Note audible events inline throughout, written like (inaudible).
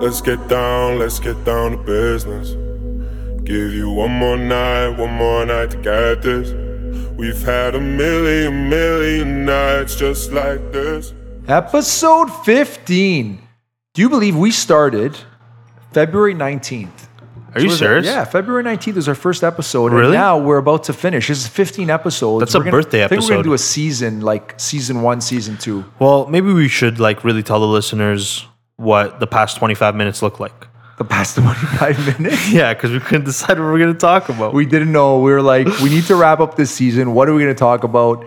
Let's get down, let's get down to business. Give you one more night, one more night to get this. We've had a million, million nights just like this. Episode 15. Do you believe we started February 19th? Are you was serious? Yeah, February 19th was our first episode. Really? And now we're about to finish. This is 15 episodes. That's a We're gonna- birthday I think we're going to do a season, like season one, season two. Well, maybe we should like really tell the listeners what the past 25 minutes look like. The past 25 (laughs) minutes. (laughs) Yeah, because we couldn't decide what we're going to talk about. We didn't know. We were like, we need to wrap up this season. What are we going to talk about?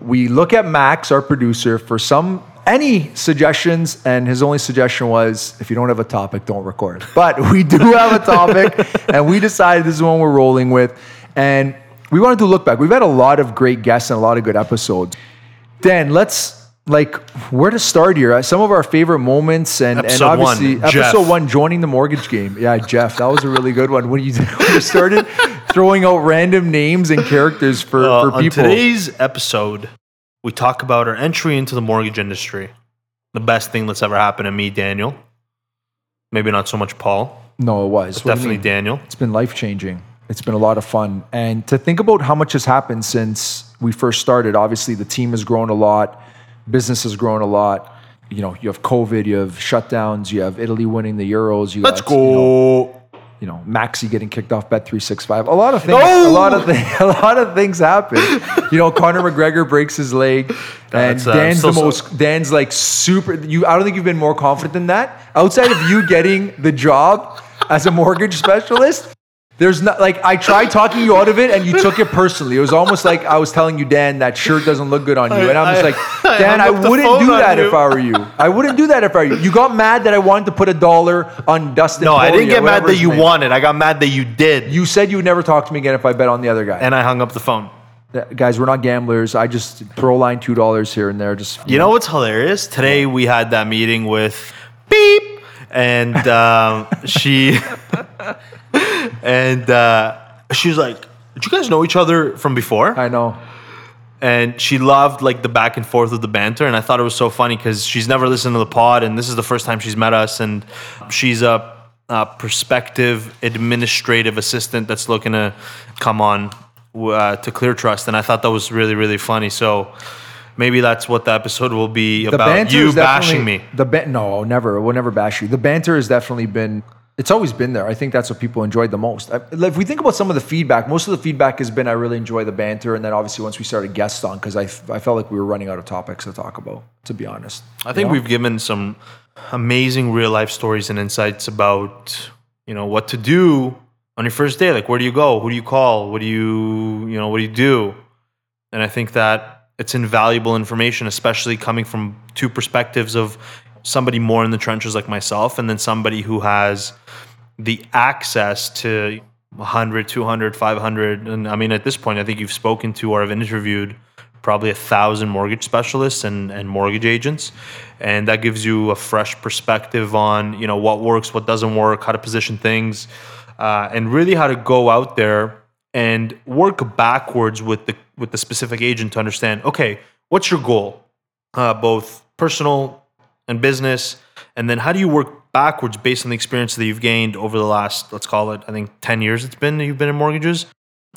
We look at Max, our producer, for some any suggestions, and his only suggestion was, if you don't have a topic, don't record. (laughs) But we do have a topic, and we decided this is one we're rolling with, and we wanted to look back. We've had a lot of great guests and a lot of good episodes. Dan, let's like where to start here. Some of our favorite moments, and, and Episode one, obviously Jeff. episode one, joining the mortgage game. Yeah, Jeff, that was a really good one. When you, (laughs) when you started throwing out random names and characters for, Uh, for on people. today's episode, we talk about our entry into the mortgage industry. The best thing that's ever happened to me, Daniel. Maybe not so much Paul, no, it was What do you definitely? Daniel. It's been life changing. It's been a lot of fun, and to think about how much has happened since we first started. Obviously, the team has grown a lot. Business has grown a lot. You know, you have COVID, you have shutdowns, you have Italy winning the Euros. You Let's got, you know, go. you know, Maxi getting kicked off Bet three six five. A lot of things. A lot of things. (laughs) A lot of things happen. You know, Conor McGregor breaks his leg, and uh, Dan's so- the so- most. Dan's like super. You, I don't think you've been more confident than that. Outside of you getting the job as a mortgage specialist. There's not like I tried talking you out of it and you took it personally. It was almost like I was telling you, Dan, that shirt doesn't look good on you. And I'm just I- like, (laughs) Dan, I, hung up wouldn't do that if I were you. I wouldn't do that if I were you. You got mad that I wanted to put a dollar on Dustin. No, I didn't get mad that you name- won it. I got mad that you did. you said you would never talk to me again if I bet on the other guy. and I hung up the phone. Uh, Guys, we're not gamblers. I just throw line two dollars here and there. Just You know what's hilarious? Today we had that meeting with Beep, and um, she (laughs) and uh, she's like, "Did you guys know each other from before?" I know. and she loved like the back and forth of the banter and i thought it was so funny because she's never listened to the pod and this is the first time she's met us and she's a, a prospective administrative assistant that's looking to come on uh, to clear trust and i thought that was really really funny so maybe that's what the episode will be The about you bashing me The ban- no, never. We'll never bash you. The banter has definitely been. It's always been there. I think that's what people enjoyed the most. I, if we think about some of the feedback, most of the feedback has been I really enjoy the banter, and then obviously once we started guests on, because I, I felt like we were running out of topics to talk about. To be honest, I think we've given some amazing real life stories and insights about you know what to do on your first day. Like where do you go? Who do you call? What do you you know what do you do? And I think that it's invaluable information, especially coming from two perspectives of somebody more in the trenches like myself, and then somebody who has the access to 100, 200, 500. And I mean, at this point, I think you've spoken to or have interviewed probably a thousand mortgage specialists and, and mortgage agents. And that gives you a fresh perspective on, you know, what works, what doesn't work, how to position things, uh, and really how to go out there and work backwards with the with the specific agent to understand, okay, what's your goal? Uh, both personal and business. And then how do you work backwards based on the experience that you've gained over the last let's call it i think 10 years it's been that you've been in mortgages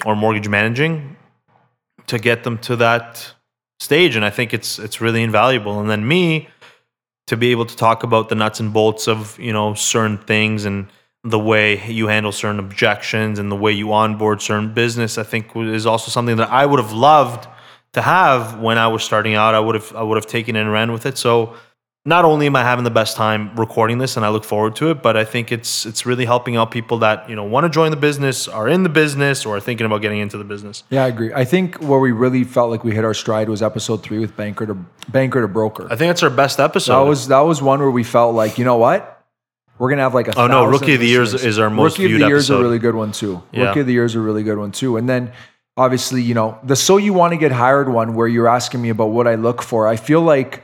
or mortgage managing to get them to that stage? And i think it's it's really invaluable. And then me to be able to talk about the nuts and bolts of you know certain things and the way you handle certain objections and the way you onboard certain business i think is also something that i would have loved to have when i was starting out. I would have i would have taken and ran with it. So not only am I having the best time recording this and I look forward to it, but I think it's it's really helping out people that, you know, want to join the business, are in the business, or are thinking about getting into the business. Yeah, I agree. I think where we really felt like we hit our stride was episode three with banker to banker to broker. I think that's our best episode. That was that was one where we felt like you know what we're gonna have like a Oh, no, Rookie of the Year is- our most Rookie of the Year is a really good one too. Yeah. Rookie of the Year is a really good one too. And then obviously you know the so you want to get hired one where you're asking me about what I look for. I feel like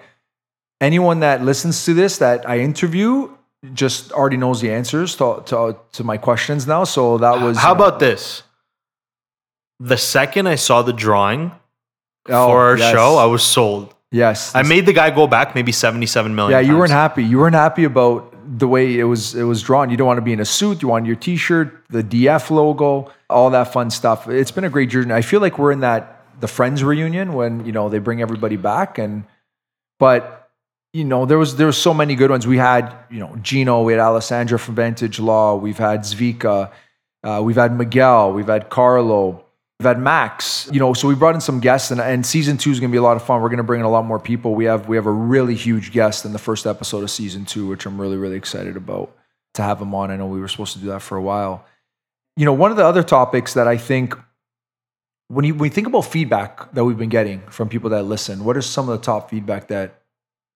anyone that listens to this that I interview just already knows the answers to to, to my questions now. So that was How uh, about this? The second I saw the drawing oh, for our yes. show, I was sold. yes I made the guy go back maybe 77 million. Yeah, you weren't happy. You weren't happy about the way it was it was drawn. You don't want to be in a suit. You want your T-shirt, the DF logo, all that fun stuff. It's been a great journey. I feel like we're in that the Friends reunion when you know they bring everybody back, and but you know there was there was so many good ones. We had you know Gino, we had Alessandra from Vantage Law, we've had Zvika, uh, we've had Miguel, we've had Carlo. We've had Max, you know, so we brought in some guests, and, and season two is going to be a lot of fun. We're going to bring in a lot more people. We have we have a really huge guest in the first episode of season two, which I'm really really excited about to have him on. I know we were supposed to do that for a while. You know, one of the other topics that I think when you when you think about feedback that we've been getting from people that listen, what are some of the top feedback that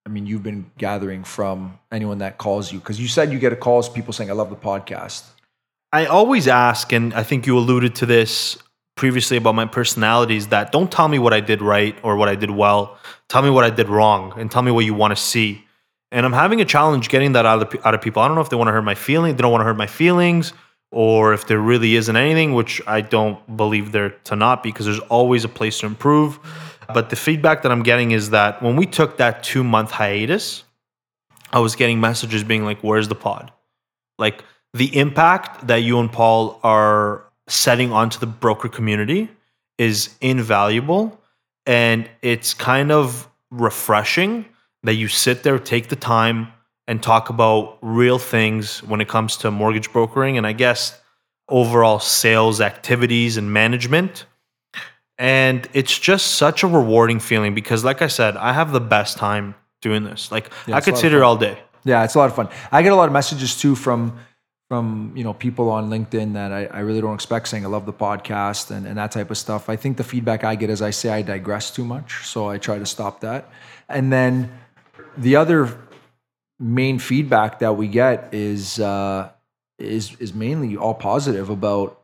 I mean you've been gathering from anyone that calls you? Because you said you get a calls people saying, "I love the podcast." I always ask, and I think you alluded to this previously about my personalities that don't tell me what I did right or what I did well. Tell me what I did wrong and tell me what you want to see. And I'm having a challenge getting that out of, out of people. I don't know if they want to hurt my feelings, they don't want to hurt my feelings, or if there really isn't anything, which I don't believe there to not be, because there's always a place to improve. But the feedback that I'm getting is that when we took that two month hiatus, I was getting messages being like, Where's the pod? Like the impact that you and Paul are setting onto the broker community is invaluable and it's kind of refreshing that you sit there take the time and talk about real things when it comes to mortgage brokering and i guess overall sales activities and management and it's just such a rewarding feeling because like i said i have the best time doing this like Yeah, i could sit here all day Yeah, it's a lot of fun. I get a lot of messages too from from you know people on LinkedIn that I, I really don't expect saying I love the podcast and, and that type of stuff. I think the feedback I get is I say I digress too much, so I try to stop that. And then the other main feedback that we get is uh, is is mainly all positive about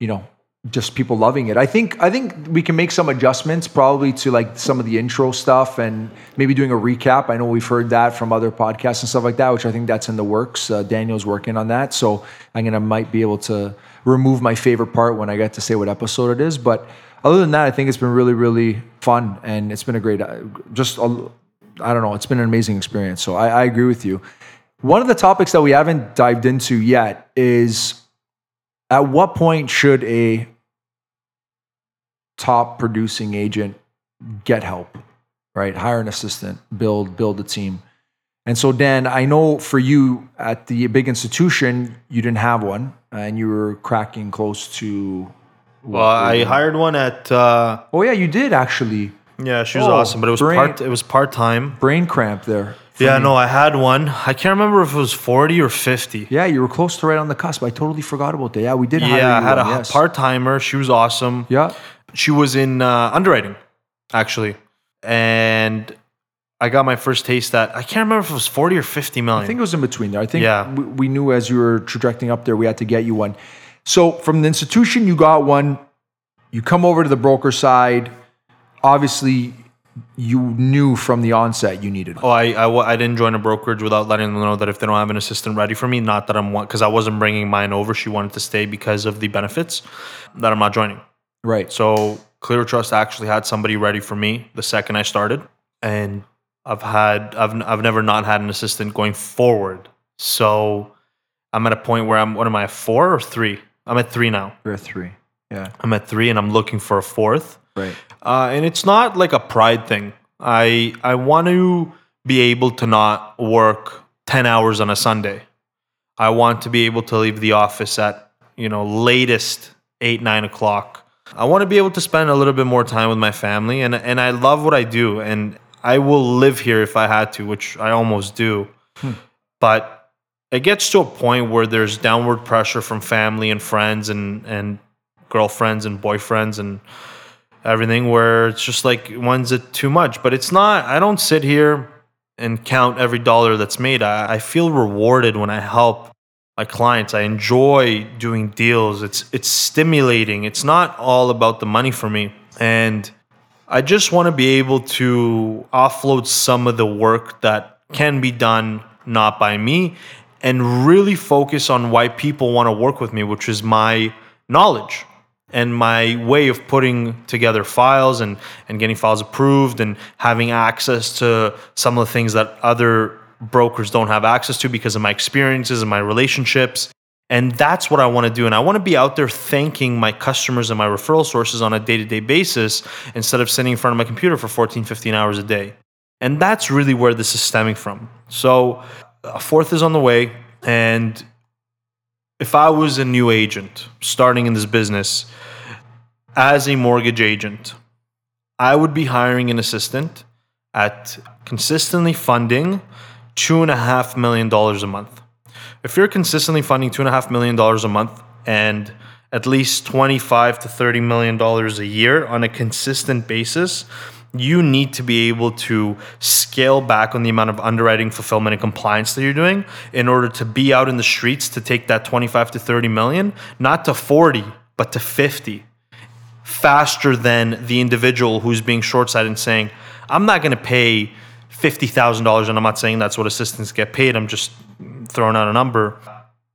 you know just people loving it. I think I think we can make some adjustments probably to like some of the intro stuff and maybe doing a recap. I know we've heard that from other podcasts and stuff like that, which I think that's in the works. Uh, Daniel's working on that, so I'm gonna might be able to remove my favorite part when I get to say what episode it is. But other than that, I think it's been really really fun and it's been a great uh, just a, I don't know, it's been an amazing experience. So I, I agree with you. One of the topics that we haven't dived into yet is at what point should a top producing agent get help right? Hire an assistant build build a team. And so dan i know for you at the big institution you didn't have one and you were cracking close to well i hired one at uh, oh yeah you did actually. Yeah she was Oh, awesome but it was brain- part it was part-time. brain cramp there Yeah, me. no, I had one. I can't remember if it was 40 or 50. yeah you were close to right on the cusp i totally forgot about that yeah we did Yeah, I had a yes. part timer. She was awesome. yeah She was in uh, underwriting, actually. And I got my first taste at, I can't remember if it was 40 or 50 million. I think it was in between there. I think Yeah. we, we knew as you were trajecting up there, we had to get you one. So from the institution, you got one. You come over to the broker side. Obviously, you knew from the onset you needed. Oh, I, I, I didn't join a brokerage without letting them know that if they don't have an assistant ready for me, not that I'm one, because I wasn't bringing mine over. She wanted to stay because of the benefits, that I'm not joining. Right. So Clear Trust actually had somebody ready for me the second I started, and I've had I've I've never not had an assistant going forward. So I'm at a point where I'm what am I four or three? I'm at three now. You're at three. Yeah. I'm at three, and I'm looking for a fourth. Right. Uh, and it's not like a pride thing. I I want to be able to not work ten hours on a Sunday. I want to be able to leave the office at you know latest eight nine o'clock. I want to be able to spend a little bit more time with my family, and and I love what I do, and I will live here if I had to, which I almost do. But it gets to a point where there's downward pressure from family and friends and and girlfriends and boyfriends and everything where it's just like when's it too much. But it's not i don't sit here and count every dollar that's made. I, I feel rewarded when i help my clients. I enjoy doing deals. It's it's stimulating. It's not all about the money for me. And i just want to be able to offload some of the work that can be done not by me and really focus on why people want to work with me which is my knowledge and my way of putting together files and, and getting files approved and having access to some of the things that other brokers don't have access to because of my experiences and my relationships. And that's what I want to do. And I want to be out there thanking my customers and my referral sources on a day to day basis instead of sitting in front of my computer for 14, 15 hours a day. And that's really where this is stemming from. So, a fourth is on the way. And if I was a new agent starting in this business as a mortgage agent, I would be hiring an assistant at consistently funding two and a half million dollars a month. If you're consistently funding two and a half million dollars a month and at least 25 to 30 million dollars a year on a consistent basis, you need to be able to scale back on the amount of underwriting, fulfillment, and compliance that you're doing in order to be out in the streets to take that 25 to 30 million, not to 40, but to 50 faster than the individual who's being short sighted and saying, I'm not going to pay $50,000. And I'm not saying that's what assistants get paid. I'm just throwing out a number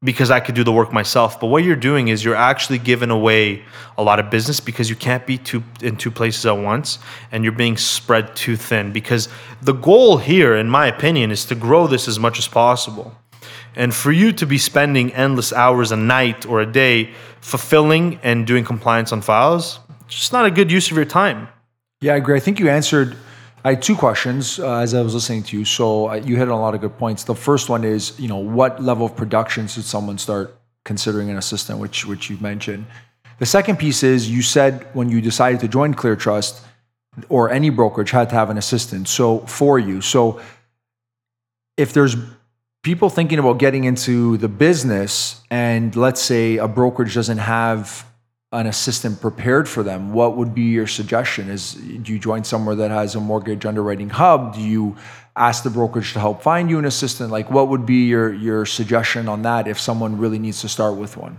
because I could do the work myself. But what you're doing is you're actually giving away a lot of business because you can't be two in two places at once and you're being spread too thin. Because the goal here, in my opinion, is to grow this as much as possible. And for you to be spending endless hours a night or a day fulfilling and doing compliance on files, it's just not a good use of your time. Yeah, I agree. I think you answered. I had two questions uh, as I was listening to you. So uh, you hit on a lot of good points. The first one is, you know, what level of production should someone start considering an assistant, which which you mentioned. The second piece is you said when you decided to join Clear Trust or any brokerage had to have an assistant. So for you, so if there's people thinking about getting into the business and let's say a brokerage doesn't have an assistant prepared for them, what would be your suggestion? Is do you join somewhere that has a mortgage underwriting hub? Do you ask the brokerage to help find you an assistant? Like what would be your your suggestion on that if someone really needs to start with one?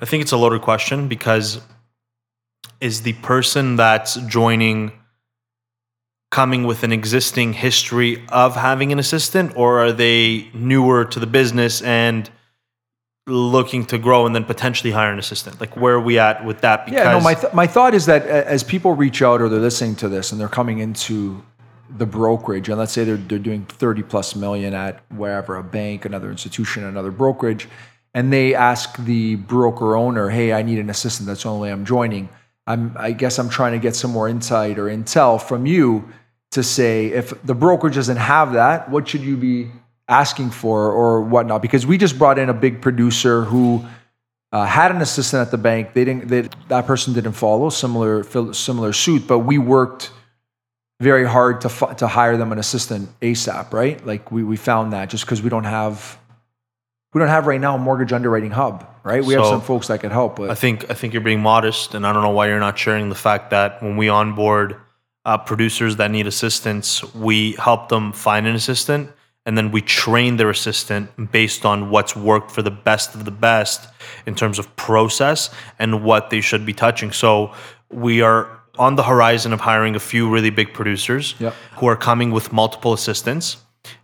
I think it's a loaded question because is the person that's joining coming with an existing history of having an assistant or are they newer to the business and looking to grow and then potentially hire an assistant? Like, where are we at with that? Because yeah, no, my, th- my thought is that as people reach out or they're listening to this and they're coming into the brokerage, and let's say they're, they're doing 30 plus million at wherever, a bank, another institution, another brokerage, and they ask the broker owner, hey, I need an assistant. That's the only way I'm joining. I'm, I guess I'm trying to get some more insight or intel from you to say if the brokerage doesn't have that, what should you be asking for or whatnot because we just brought in a big producer who uh, had an assistant at the bank. They didn't. They, that person didn't follow similar similar suit, but we worked very hard to to hire them an assistant ASAP. Right? Like we we found that just because we don't have we don't have right now a mortgage underwriting hub. Right? We so, have some folks that could help. But I think I think you're being modest, and I don't know why you're not sharing the fact that when we onboard uh, producers that need assistance, we help them find an assistant and then we train their assistant based on what's worked for the best of the best in terms of process and what they should be touching. So we are on the horizon of hiring a few really big producers yep. who are coming with multiple assistants.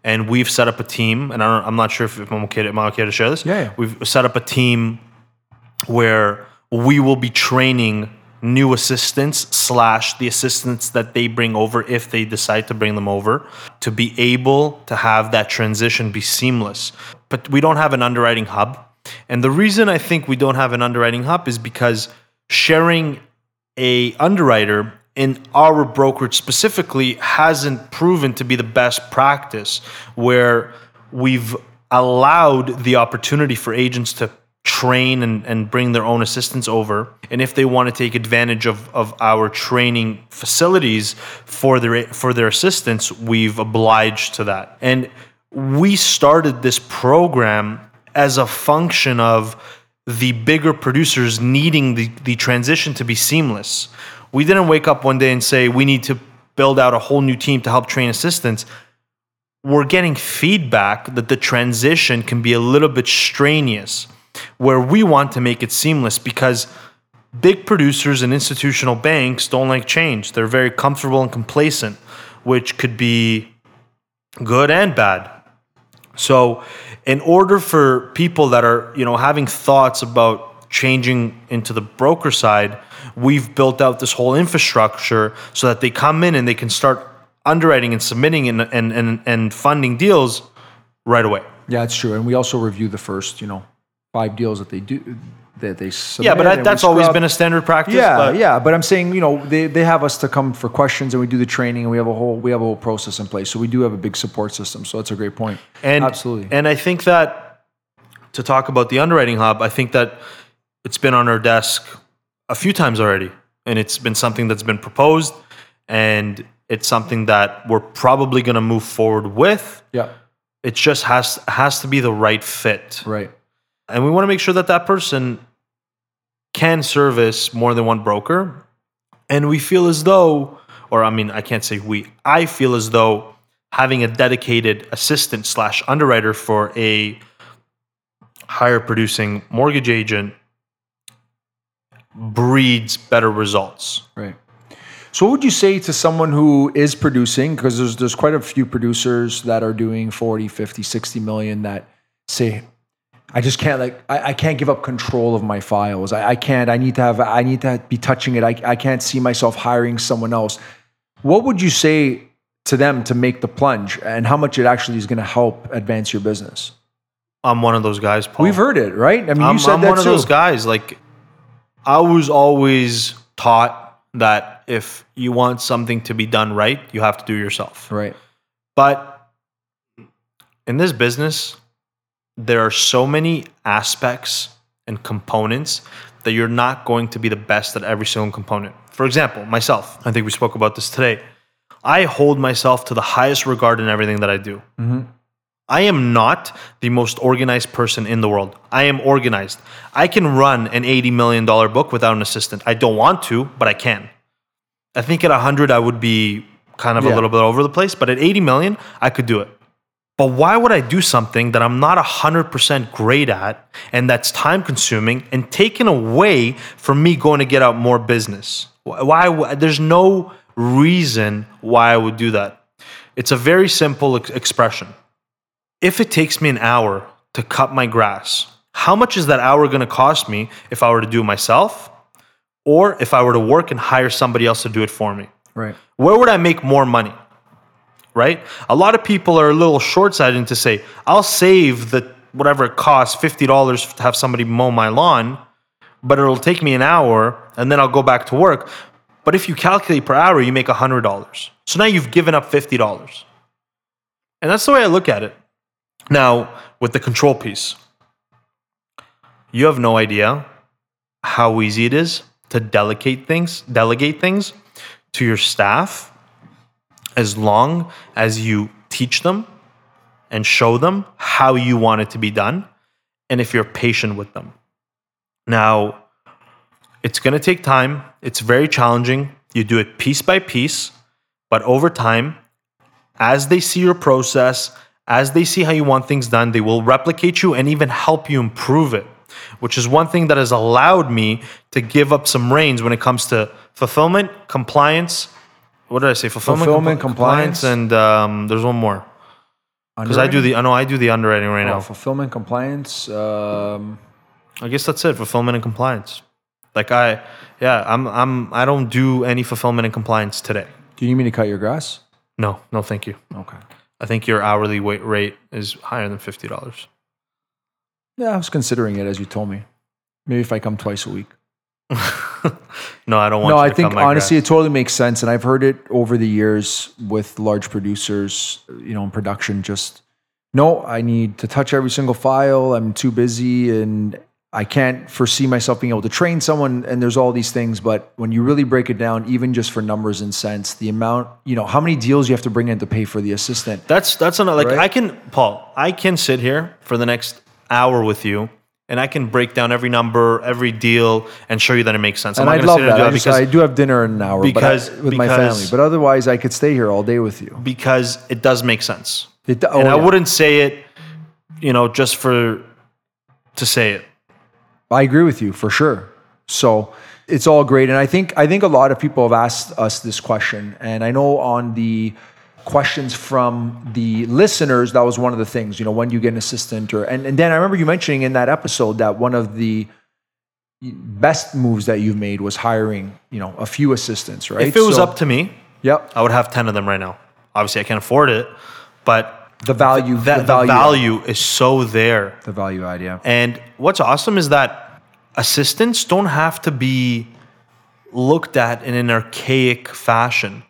And we've set up a team, and I am not sure if, if I'm, okay to, am I okay to share this? Yeah, yeah. We've set up a team where we will be training new assistants slash the assistants that they bring over if they decide to bring them over to be able to have that transition be seamless. But we don't have an underwriting hub. And the reason I think we don't have an underwriting hub is because sharing a underwriter in our brokerage specifically hasn't proven to be the best practice where we've allowed the opportunity for agents to train and, and bring their own assistants over. And if they want to take advantage of, of our training facilities for their for their assistants, we've obliged to that. And we started this program as a function of the bigger producers needing the, the transition to be seamless. We didn't wake up one day and say we need to build out a whole new team to help train assistants. We're getting feedback that the transition can be a little bit strenuous where we want to make it seamless because big producers and institutional banks don't like change. They're very comfortable and complacent, which could be good and bad. So, in order for people that are, you know, having thoughts about changing into the broker side, we've built out this whole infrastructure so that they come in and they can start underwriting and submitting and and and, and funding deals right away. Yeah, it's true. And we also review the first, you know, five deals that they do that they submit. Yeah, but that, that's always been a standard practice. yeah, but yeah. But I'm saying, you know, they, they have us to come for questions and we do the training and we have a whole we have a whole process in place. So we do have a big support system. So that's a great point. And Absolutely. And I think that to talk about the underwriting hub, I think that it's been on our desk a few times already, and it's been something that's been proposed, and it's something that we're probably going to move forward with. yeah. It just has has to be the right fit, Right. And we want to make sure that that person can service more than one broker. And we feel as though, or I mean, I can't say we. I feel as though having a dedicated assistant slash underwriter for a higher producing mortgage agent breeds better results. Right. So, what would you say to someone who is producing? Because there's there's quite a few producers that are doing 40, 50, 60 million that say, I just can't like I, I can't give up control of my files. I, I can't. I need to have. I need to be touching it. I, I can't see myself hiring someone else. What would you say to them to make the plunge, and how much it actually is going to help advance your business? I'm one of those guys, Paul. We've heard it, right? I mean, I'm, you said I'm that one too. of those guys. Like, I was always taught that if you want something to be done right, you have to do it yourself. Right. But in this business, there are so many aspects and components that you're not going to be the best at every single component. For example, myself, I think we spoke about this today. I hold myself to the highest regard in everything that I do. Mm-hmm. I am not the most organized person in the world. I am organized. I can run an $80 million book without an assistant. I don't want to, but I can. I think at 100, I would be kind of a little bit over the place, but at 80 million, I could do it. But why would I do something that I'm not 100% great at and that's time consuming and taken away from me going to get out more business? Why? why there's no reason why I would do that. It's a very simple ex- expression. If it takes me an hour to cut my grass, how much is that hour going to cost me if I were to do it myself or if I were to work and hire somebody else to do it for me? Right. where would I make more money? Right? A lot of people are a little short sighted to say, I'll save the whatever it costs, $50 to have somebody mow my lawn, but it'll take me an hour and then I'll go back to work. But if you calculate per hour, you make $100. So now you've given up $50. And that's the way I look at it. Now, with the control piece, you have no idea how easy it is to delegate things, delegate things to your staff as long as you teach them and show them how you want it to be done and if you're patient with them. Now, it's going to take time. It's very challenging. You do it piece by piece, but over time, as they see your process, as they see how you want things done, they will replicate you and even help you improve it, which is one thing that has allowed me to give up some reins when it comes to fulfillment, compliance. What did I say? Fulfillment, Fulfillment, compli- compliance. and um, there's one more because I do the I know I do the underwriting right Oh, now. fulfillment, compliance. Um, I guess that's it. Fulfillment and compliance. Like I, yeah, I'm I'm I don't do any fulfillment and compliance today. do you need me to cut your grass? No, no, thank you. Okay. I think your hourly wait rate is higher than fifty dollars. Yeah, I was considering it as you told me. Maybe if I come twice a week. (laughs) no, I don't want. To. No, I think honestly grass. it totally makes sense, and I've heard it over the years with large producers. You know, in production, just no, I need to touch every single file. I'm too busy, and I can't foresee myself being able to train someone. And there's all these things, but when you really break it down, even just for numbers and cents, the amount, you know, how many deals you have to bring in to pay for the assistant. That's that's another like Right? I can Paul. I can sit here for the next hour with you, and I can break down every number, every deal, and show you that it makes sense. And I'm I love gonna sit here that. and I, just, I do have dinner in an hour because- but I, with my family. But otherwise, I could stay here all day with you. because it does make sense. It, oh, and I yeah. wouldn't say it, you know, just for to say it. I agree with you for sure. So it's all great, and I think I think a lot of people have asked us this question, and I know on the questions from the listeners that was one of the things. You know, when do you get an assistant, or and, and then I remember you mentioning in that episode that one of the best moves that you've made was hiring you know a few assistants, right? If it was So- up to me, yep, I would have ten of them right now. Obviously, I can't afford it, but The value, that the value, is so there. the value add, yeah. And what's awesome is that assistants don't have to be looked at in an archaic fashion.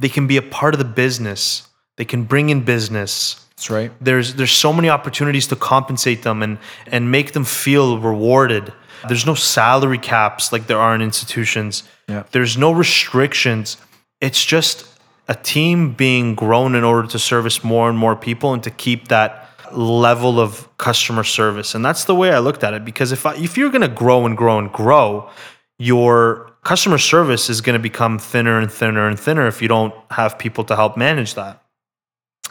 They can be a part of the business. They can bring in business. That's right. There's there's so many opportunities to compensate them and and make them feel rewarded. There's no salary caps like there are in institutions. Yeah. There's no restrictions. It's just a team being grown in order to service more and more people and to keep that level of customer service. And that's the way I looked at it because if I, if you're going to grow and grow and grow, your customer service is going to become thinner and thinner and thinner if you don't have people to help manage that.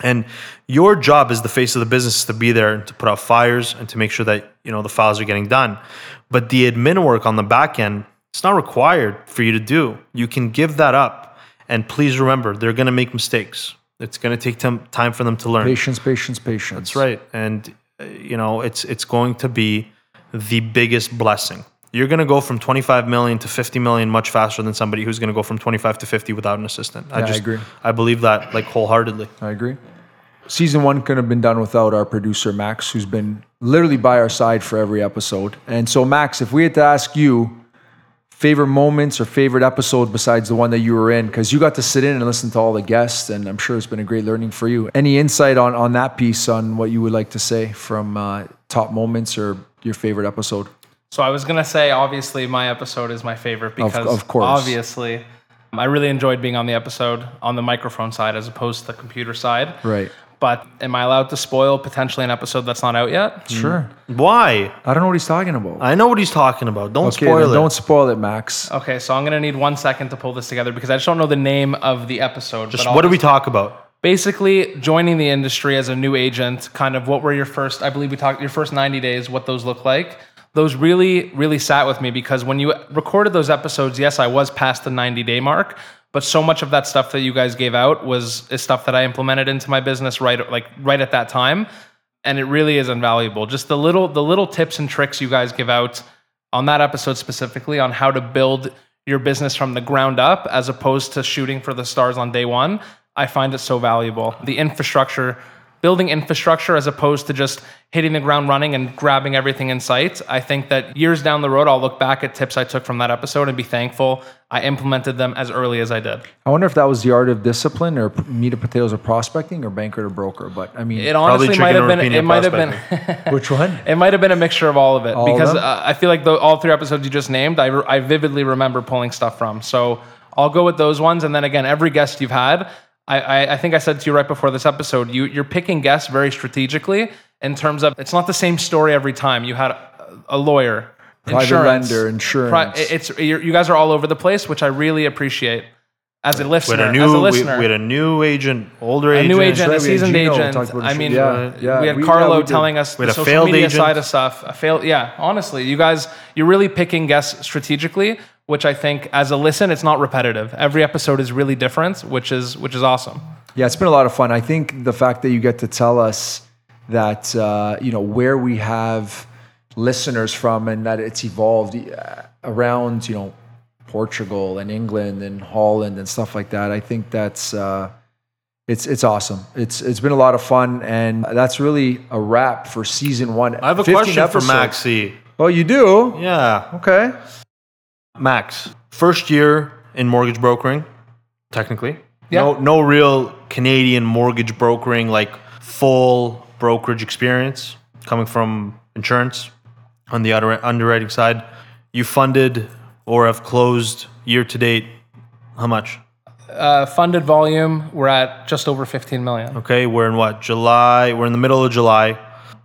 And your job as the face of the business is to be there and to put out fires and to make sure that you know the files are getting done. But the admin work on the back end, it's not required for you to do. You can give that up. And please remember, they're going to make mistakes. It's going to take time for them to learn. Patience, patience, patience. That's right. And uh, you know, it's it's going to be the biggest blessing. You're going to go from 25 million to 50 million much faster than somebody who's going to go from 25 to 50 without an assistant. Yeah, I agree. I believe that like wholeheartedly. I agree. Season one couldn't have been done without our producer Max, who's been literally by our side for every episode. And so, Max, if we had to ask you favorite moments or favorite episode besides the one that you were in, because you got to sit in and listen to all the guests, and I'm sure it's been a great learning for you. Any insight on on that piece on what you would like to say from uh, top moments or your favorite episode? So I was gonna say, obviously, my episode is my favorite because, of course. obviously, I really enjoyed being on the episode on the microphone side as opposed to the computer side. Right. But am I allowed to spoil potentially an episode that's not out yet? Mm. Sure. Why? I don't know what he's talking about. I know what he's talking about. Don't okay, spoil it. don't spoil it, Max. Okay, so I'm gonna need one second to pull this together because I just don't know the name of the episode. Just but what do we talk about? basically joining the industry as a new agent kind of what were your first i believe we talked your first 90 days what those look like those really really sat with me because when you recorded those episodes yes i was past the 90 day mark but so much of that stuff that you guys gave out was is stuff that i implemented into my business right like right at that time. And it really is invaluable. Just the little the little tips and tricks you guys give out on that episode specifically on how to build your business from the ground up as opposed to shooting for the stars on day one i find it so valuable. The infrastructure building infrastructure as opposed to just hitting the ground running and grabbing everything in sight i think that years down the road i'll look back at tips i took from that episode and be thankful i implemented them as early as i did I wonder if that was the art of discipline or meat and potatoes of prospecting or banker to broker. But I mean, it honestly might have been it might have been (laughs) which one? It might have been a mixture of all of it of because them? uh, I feel like the, all three episodes you just named, I, I vividly remember pulling stuff from. So I'll go with those ones. And then again, every guest you've had, I, I, I think I said to you right before this episode, you, you're picking guests very strategically in terms of it's not the same story every time. You had a, a lawyer, Private insurance, lender, insurance. pri- it's you're, you guys are all over the place, which I really appreciate as a We listener. had a as a new, we, we had a new agent, older a agent. new agent, right, a seasoned Gino agent. I mean. Yeah, yeah, we had we- Carlo yeah, we telling us We the a social failed media agent. side of stuff. A failed, yeah. Honestly, you guys, you're really picking guests strategically, which I think, as a listen, it's not repetitive. Every episode is really different, which is which is awesome. Yeah, it's been a lot of fun. I think the fact that you get to tell us that uh, you know where we have listeners from and that it's evolved uh, around you know Portugal and England and Holland and stuff like that. I think that's uh, it's it's awesome. It's it's been a lot of fun and that's really a wrap for season one. I have a 15 question for episodes. Maxi. Oh, you do? Yeah. Okay. Max, first year in mortgage brokering, technically. Yeah. No, no real Canadian mortgage brokering, like full brokerage experience coming from insurance on the underwriting side. You funded or have closed year to date. How much? Uh, funded volume, we're at just over 15 million. Okay, we're in what? July. We're in the middle of July.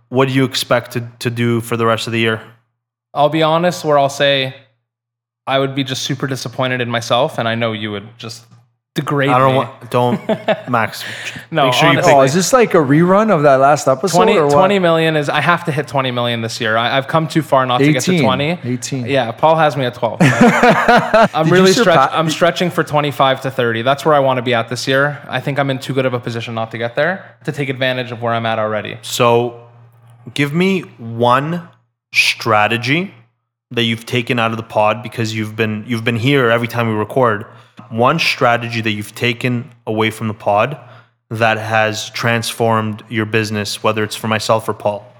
What do you expect to, to do for the rest of the year? I'll be honest, where I'll say I would be just super disappointed in myself, and I know you would just degrade I don't me. want. Don't (laughs) Max. No, make sure you honestly. pick Oh, is this like a rerun of that last episode 20, or what? 20 million is I have to hit 20 million this year. I, I've come too far not to get to 20. 18. Yeah, Paul has me at 12. (laughs) I'm really surpa- stretch, I'm stretching for 25 to 30. That's where I want to be at this year. I think I'm in too good of a position not to get there to take advantage of where I'm at already. So, give me one strategy that you've taken out of the pod because you've been you've been here every time we record. One strategy that you've taken away from the pod that has transformed your business, whether it's for myself or Paul?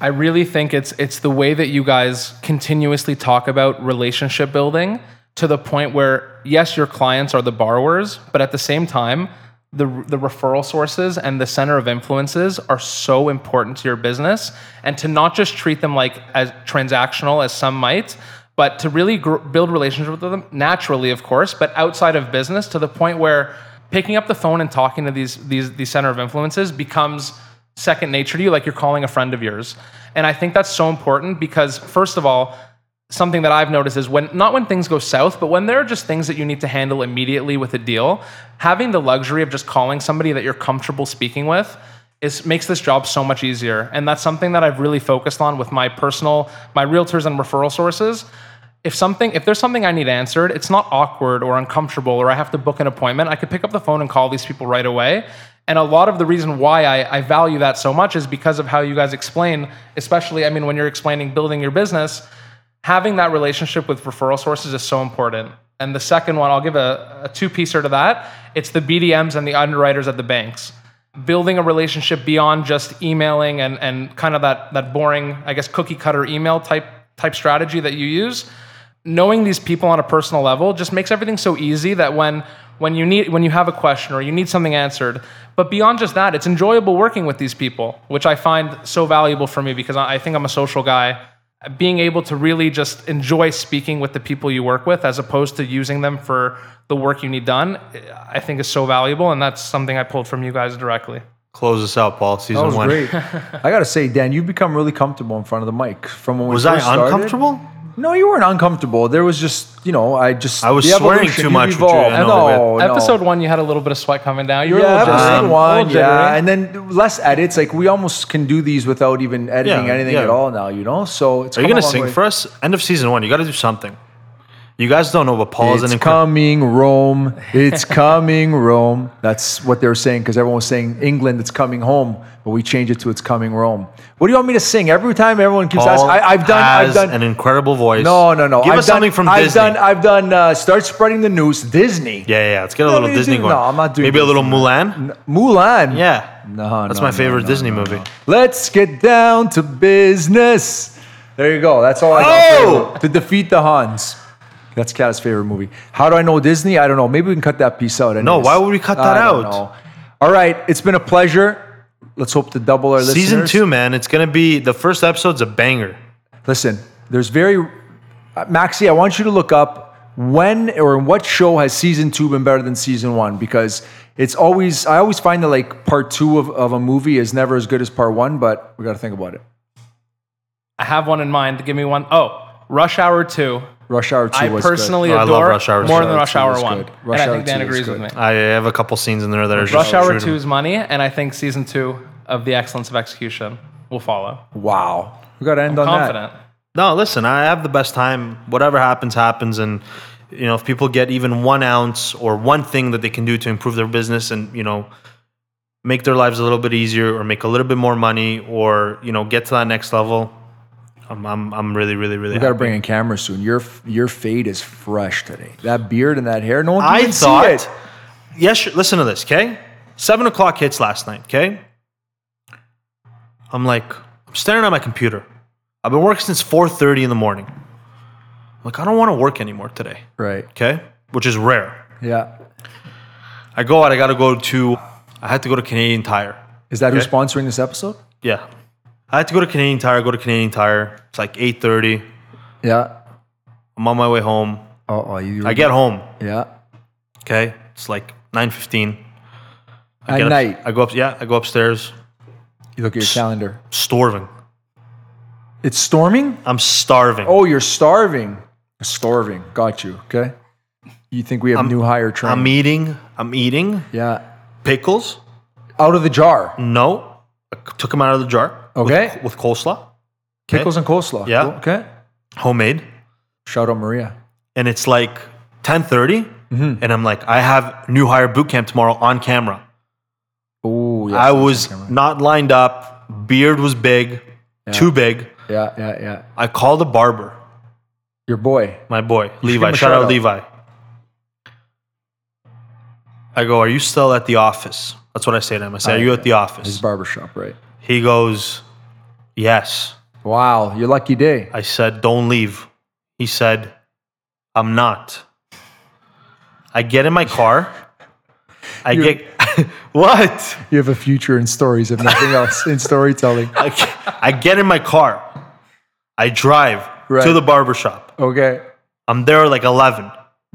I really think it's it's the way that you guys continuously talk about relationship building to the point where yes, your clients are the borrowers, but at the same time, the the referral sources and the center of influences are so important to your business and to not just treat them like as transactional as some might, but to really gr- build relationships with them naturally, of course, but outside of business to the point where picking up the phone and talking to these these these center of influences becomes second nature to you, like you're calling a friend of yours. And I think that's so important because, first of all, something that I've noticed is when not when things go south, but when there are just things that you need to handle immediately with a deal, having the luxury of just calling somebody that you're comfortable speaking with is makes this job so much easier. And that's something that I've really focused on with my personal my realtors and referral sources. If something if there's something I need answered, it's not awkward or uncomfortable or I have to book an appointment, I could pick up the phone and call these people right away. And a lot of the reason why I, I value that so much is because of how you guys explain, especially, I mean, when you're explaining building your business, having that relationship with referral sources is so important. And the second one, I'll give a, a two piecer to that. It's the BDMs and the underwriters at the banks. Building a relationship beyond just emailing and, and kind of that, that boring, I guess, cookie cutter email type, type strategy that you use. Knowing these people on a personal level just makes everything so easy that when when you need when you have a question or you need something answered, but beyond just that, it's enjoyable working with these people, which I find so valuable for me because I think I'm a social guy being able to really just enjoy speaking with the people you work with as opposed to using them for the work you need done, I think is so valuable. And that's something I pulled from you guys directly. Close us out, Paul. Season That was one. great. (laughs) I gotta say, Dan, you've become really comfortable in front of the mic. From when we Was I first started. uncomfortable? No, you weren't uncomfortable. There was just, you know, I just I was the swearing evolution, too you've much with you, evolved. I know, no, no. Episode one, you had a little bit of sweat coming down. You were yeah, a little jittery. episode Um, one, a little yeah, jittery. and then less edits. Like we almost can do these without even editing Yeah, anything yeah. at all now. You know, so it's Are you come going to long sing way. for us? End of season one. You got to do something. You guys don't know, but Paul is It's an incredible. coming, Rome. It's (laughs) coming, Rome. That's what they were saying because everyone was saying England, it's coming home, but we changed it to it's coming, Rome. What do you want me to sing? Every time everyone keeps asking, I, I've done, I've done. an incredible voice. no, no, no. Give I've us done, something from I've Disney. done, I've done. Uh, start spreading the news. Disney. yeah, yeah, yeah. Let's get a No, little Disney do- going. no, I'm not doing Maybe a little Mulan. Mulan. Yeah, No, that's no, my no, favorite no, Disney no, movie. no. Let's get down to business. There you go. That's all I got Oh! for you. to defeat the Huns. That's Kat's favorite movie. How do I know Disney? I don't know. Maybe we can cut that piece out. No, why would we cut that I don't out? know. All right, it's been a pleasure. Let's hope to double our Season listeners. two, man. It's gonna be the first episode's a banger. Listen, there's very uh, Maxi. I want you to look up when or in what show has season two been better than season one because it's always I always find that like part two of, of a movie is never as good as part one, but we got to think about it. I have one in mind. Give me one. Oh, Rush Hour 2. Rush Hour two I was personally Oh, I love adore Rush Hour more two. than Rush Two Hour was 1. good. Rush and I Hour think Dan two was agrees with me. I have a couple scenes in there that are just Rush just Hour true 2 me. is money, and I think season 2 of The Excellence of Execution will follow. Wow, we got to end on Confident. No, listen, I have the best time. Whatever happens, happens. And, you know, if people get even one ounce or one thing that they can do to improve their business and, you know, make their lives a little bit easier or make a little bit more money or, you know, get to that next level, I'm, I'm, I'm really, really, really. We got to bring in cameras soon. Your your fade is fresh today. That beard and that hair, no one can I even thought, see it. yes, listen to this, okay? Seven o'clock hits last night, okay? I'm like, I'm staring at my computer. I've been working since 4.30 in the morning. I'm like, I don't want to work anymore today, Right. okay? Which is rare. Yeah. I go out, I got to go to, I had to go to Canadian Tire. Is that who's sponsoring this episode? Yeah. I had to go to Canadian Tire, go to Canadian Tire. It's like 8.30. Yeah. I'm on my way home. Oh, oh you. I get home, Yeah. okay? It's like 9.15. I At up- night, I go up, yeah, I go upstairs, you look at your calendar. starving. It's storming. I'm starving. Oh, you're starving. Starving. Got you. Okay. You think we have new hire? I'm eating, I'm eating yeah. pickles. Out of the jar. No, I took them out of the jar. With- Okay. With, coleslaw, Pickles and coleslaw. Yeah. Cool. Okay. homemade. Shout out Maria. And it's like 10.30. Mm-hmm. And I'm like, I have new hire boot camp tomorrow on camera. Oh, yes. I was not lined up. Beard was big, too big. Yeah, yeah, yeah. I called the barber, Your boy. my boy, him Levi. Shout shout out out. Levi. I go, Are you still at the office? That's what I say to him. I say, Are you at the office? His barbershop, right? He goes, Yes. Wow, your lucky day. I said, Don't leave. He said, I'm not. I get in my car. I get (laughs) what? You have a future in stories, if nothing else, in storytelling. (laughs) I, get- I get in my car. I drive Right. to the barber shop. Okay, I'm there like 11.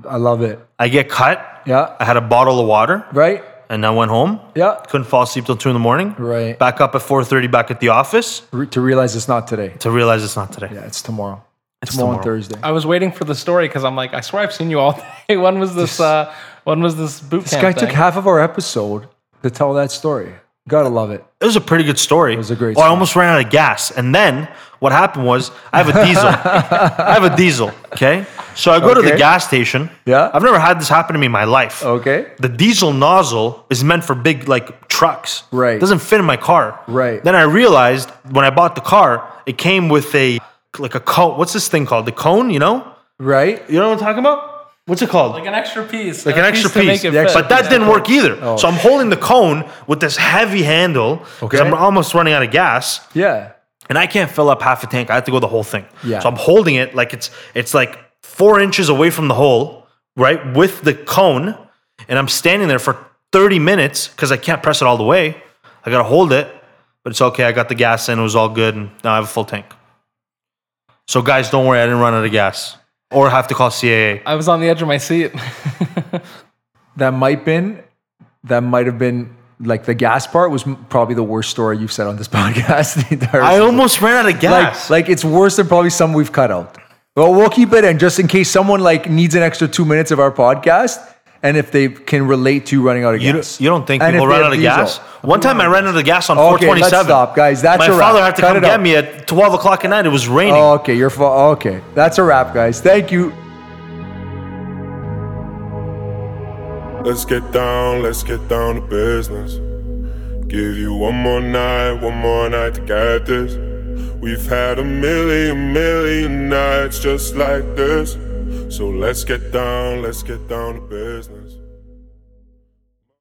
I love it. I get cut. Yeah, I had a bottle of water right? And I went home. Yeah, Couldn't fall asleep till 2 in the morning. right. Back up at 4.30 back at the office Re- to realize it's not today. to realize it's not today. Yeah, it's tomorrow. It's tomorrow, tomorrow. and Thursday. I was waiting for the story because I'm like, I swear I've seen you all (laughs) day. When was this? Uh, when was this boot This camp? guy thing? took half of our episode to tell that story. Gotta love it. It was a pretty good story. It was a great Oh, I story. almost ran out of gas. And then what happened was I have a diesel. (laughs) I have a diesel. Okay. So I go to the gas station. Yeah. I've never had this happen to me in my life. Okay. The diesel nozzle is meant for big like trucks. Right. It doesn't fit in my car. Right. Then I realized when I bought the car, it came with a like a cone. What's this thing called? The cone, you know? Right? You know what I'm talking about? What's it called? like an extra piece, like a an extra to piece. make it fit. extra But that didn't work oh. either. So I'm holding the cone with this heavy handle because Okay. I'm almost running out of gas, Yeah. and I can't fill up half a tank. I have to go the whole thing. Yeah. So I'm holding it like it's it's like four inches away from the hole, right, with the cone, and I'm standing there for 30 minutes because I can't press it all the way. I gotta hold it, but it's okay. I got the gas in. It was all good, and now I have a full tank. So guys, don't worry. I didn't run out of gas or have to call CAA. I was on the edge of my seat. (laughs) That might been that might have been like the gas part was probably the worst story you've said on this (laughs) podcast. I almost ran out of gas. like like it's worse than probably some we've cut out. Well, we'll keep it in just in case someone like needs an extra two minutes of our podcast, and if they can relate to running out of You gas. don't, you don't think And people run out of diesel. gas? One time I ran out of gas on Okay, 427. let's stop, guys. That's My a wrap. father had to Cut come get out. me at 12 o'clock at night. It was raining. Oh, okay, you're fu- okay. That's a wrap, guys. Thank you. Let's get down, let's get down to business. Give you one more night, one more night to get this. We've had a million, million nights just like this. So let's get down, let's get down to business.